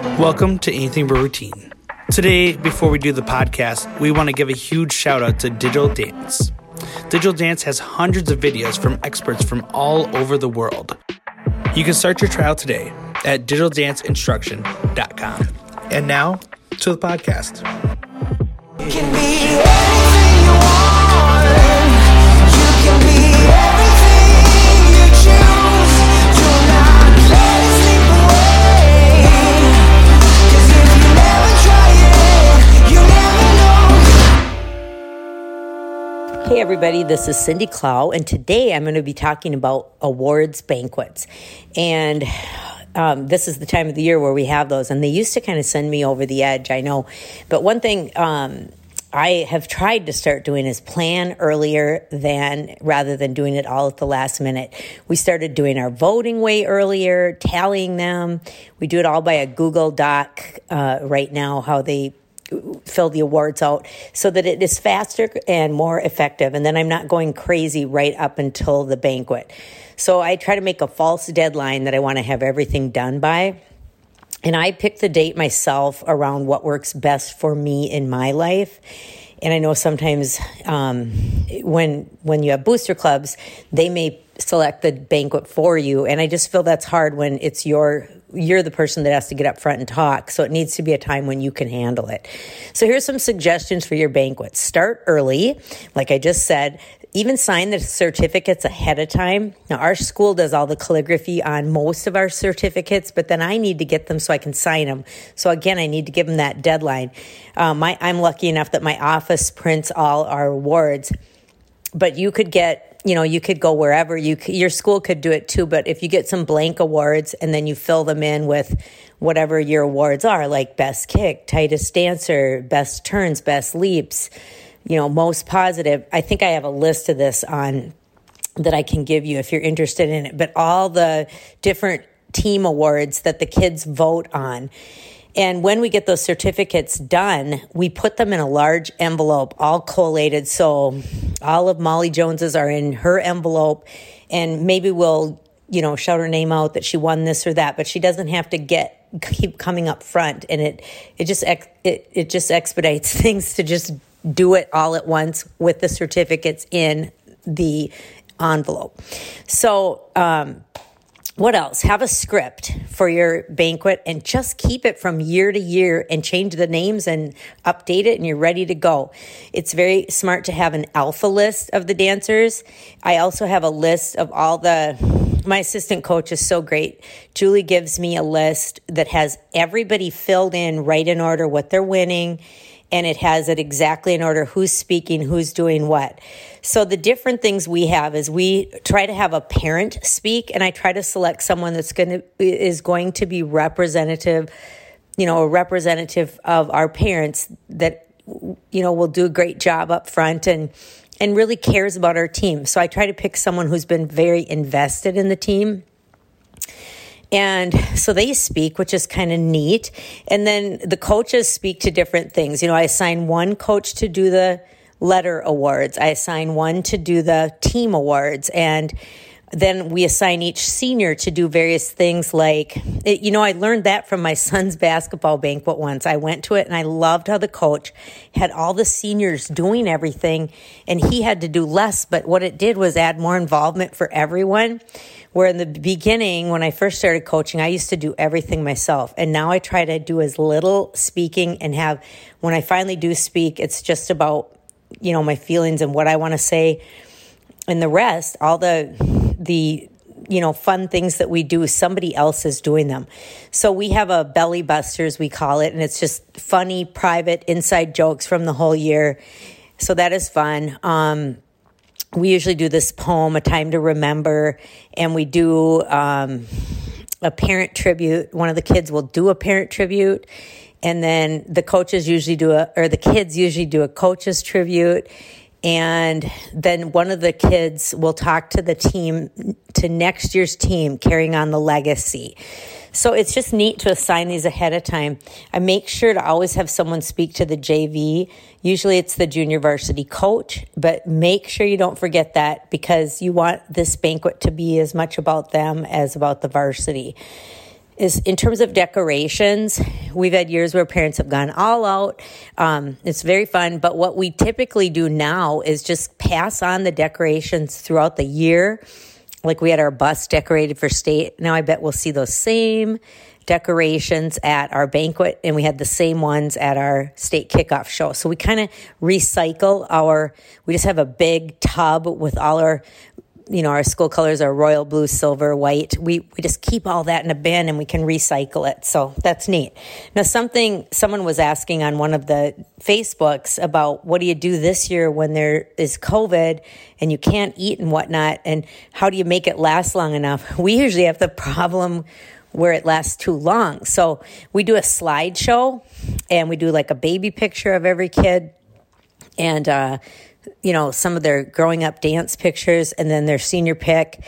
Welcome to Anything But Routine. Today, before we do the podcast, we want to give a huge shout out to Digital Dance. Digital Dance has hundreds of videos from experts from all over the world. You can start your trial today at digitaldanceinstruction.com. And now to the podcast. Hey, everybody, this is Cindy Clough, and today I'm going to be talking about awards banquets. And um, this is the time of the year where we have those, and they used to kind of send me over the edge, I know. But one thing um, I have tried to start doing is plan earlier than rather than doing it all at the last minute. We started doing our voting way earlier, tallying them. We do it all by a Google Doc uh, right now, how they fill the awards out so that it is faster and more effective. And then I'm not going crazy right up until the banquet. So I try to make a false deadline that I want to have everything done by. And I pick the date myself around what works best for me in my life. And I know sometimes um, when when you have booster clubs, they may select the banquet for you, and I just feel that's hard when it's your you're the person that has to get up front and talk. So it needs to be a time when you can handle it. So here's some suggestions for your banquet. Start early, like I just said. Even sign the certificates ahead of time. Now, our school does all the calligraphy on most of our certificates, but then I need to get them so I can sign them. So again, I need to give them that deadline. Um, my, I'm lucky enough that my office prints all our awards, but you could get you know you could go wherever you your school could do it too but if you get some blank awards and then you fill them in with whatever your awards are like best kick tightest dancer best turns best leaps you know most positive i think i have a list of this on that i can give you if you're interested in it but all the different team awards that the kids vote on and when we get those certificates done, we put them in a large envelope, all collated. So all of Molly Jones's are in her envelope, and maybe we'll, you know, shout her name out that she won this or that, but she doesn't have to get keep coming up front, and it it just ex, it it just expedites things to just do it all at once with the certificates in the envelope. So. Um, what else? Have a script for your banquet and just keep it from year to year and change the names and update it and you're ready to go. It's very smart to have an alpha list of the dancers. I also have a list of all the my assistant coach is so great. Julie gives me a list that has everybody filled in right in order what they're winning and it has it exactly in order who's speaking, who's doing what. So the different things we have is we try to have a parent speak and I try to select someone that's going to is going to be representative, you know, a representative of our parents that you know will do a great job up front and and really cares about our team. So I try to pick someone who's been very invested in the team. And so they speak, which is kind of neat. And then the coaches speak to different things. You know, I assign one coach to do the letter awards, I assign one to do the team awards, and then we assign each senior to do various things like you know i learned that from my son's basketball banquet once i went to it and i loved how the coach had all the seniors doing everything and he had to do less but what it did was add more involvement for everyone where in the beginning when i first started coaching i used to do everything myself. And now i try to do as little speaking and have when i finally do speak it's just about you know my feelings and what i want to say. And the rest all the the you know fun things that we do somebody else is doing them. So we have a belly busters we call it and it's just funny private inside jokes from the whole year. So that is fun. Um, we usually do this poem a time to remember and we do um, a parent tribute. One of the kids will do a parent tribute and then the coaches usually do a or the kids usually do a coaches tribute and then one of the kids will talk to the team to next year's team carrying on the legacy so it's just neat to assign these ahead of time i make sure to always have someone speak to the jv usually it's the junior varsity coach but make sure you don't forget that because you want this banquet to be as much about them as about the varsity is in terms of decorations, we've had years where parents have gone all out. Um, it's very fun, but what we typically do now is just pass on the decorations throughout the year. Like we had our bus decorated for state. Now I bet we'll see those same decorations at our banquet, and we had the same ones at our state kickoff show. So we kind of recycle our, we just have a big tub with all our you know, our school colors are royal blue, silver, white. We, we just keep all that in a bin and we can recycle it. So that's neat. Now, something someone was asking on one of the Facebooks about what do you do this year when there is COVID and you can't eat and whatnot, and how do you make it last long enough? We usually have the problem where it lasts too long. So we do a slideshow and we do like a baby picture of every kid and, uh, you know, some of their growing up dance pictures and then their senior pick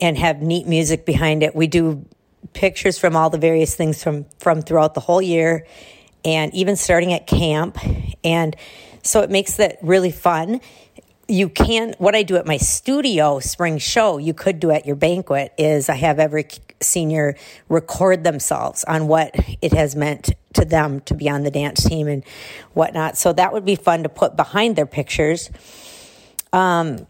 and have neat music behind it. We do pictures from all the various things from, from throughout the whole year and even starting at camp. And so it makes that really fun. You can, what I do at my studio spring show, you could do at your banquet is I have every senior record themselves on what it has meant to them to be on the dance team and whatnot. So that would be fun to put behind their pictures. Um,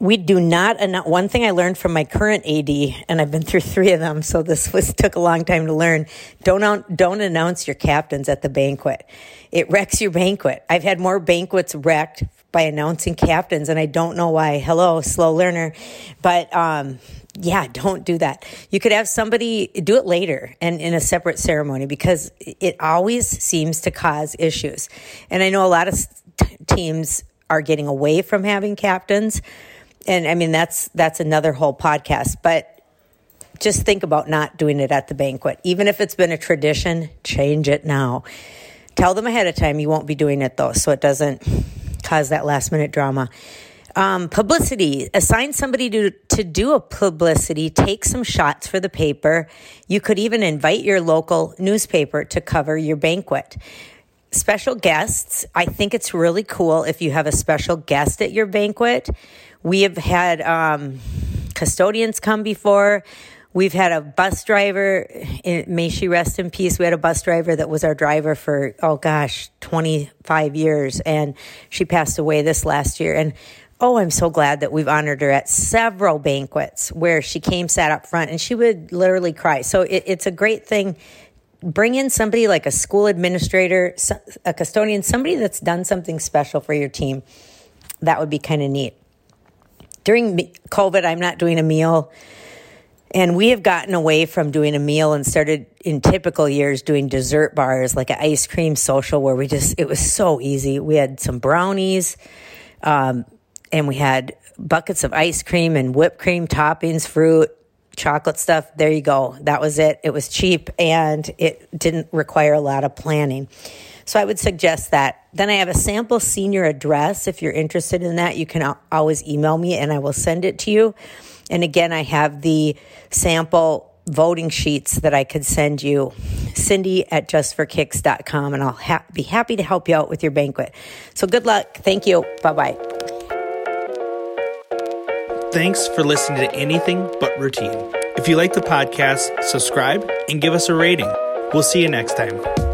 we do not one thing I learned from my current AD, and I've been through three of them, so this was took a long time to learn. Don't don't announce your captains at the banquet. It wrecks your banquet. I've had more banquets wrecked by announcing captains, and I don't know why. Hello, slow learner, but um, yeah, don't do that. You could have somebody do it later and in a separate ceremony because it always seems to cause issues. And I know a lot of teams are getting away from having captains. And I mean, that's, that's another whole podcast, but just think about not doing it at the banquet. Even if it's been a tradition, change it now. Tell them ahead of time you won't be doing it though, so it doesn't cause that last minute drama. Um, publicity. Assign somebody to, to do a publicity. Take some shots for the paper. You could even invite your local newspaper to cover your banquet. Special guests. I think it's really cool if you have a special guest at your banquet. We have had um, custodians come before. We've had a bus driver, eh, may she rest in peace. We had a bus driver that was our driver for, oh gosh, 25 years, and she passed away this last year. And oh, I'm so glad that we've honored her at several banquets where she came, sat up front, and she would literally cry. So it, it's a great thing. Bring in somebody like a school administrator, a custodian, somebody that's done something special for your team. That would be kind of neat. During COVID, I'm not doing a meal. And we have gotten away from doing a meal and started in typical years doing dessert bars like an ice cream social where we just, it was so easy. We had some brownies, um, and we had buckets of ice cream and whipped cream toppings, fruit, chocolate stuff. There you go. That was it. It was cheap and it didn't require a lot of planning. So I would suggest that. Then I have a sample senior address. If you're interested in that, you can always email me and I will send it to you. And again, I have the sample voting sheets that I could send you, Cindy at justforkicks.com, and I'll ha- be happy to help you out with your banquet. So good luck. Thank you. Bye bye. Thanks for listening to Anything But Routine. If you like the podcast, subscribe and give us a rating. We'll see you next time.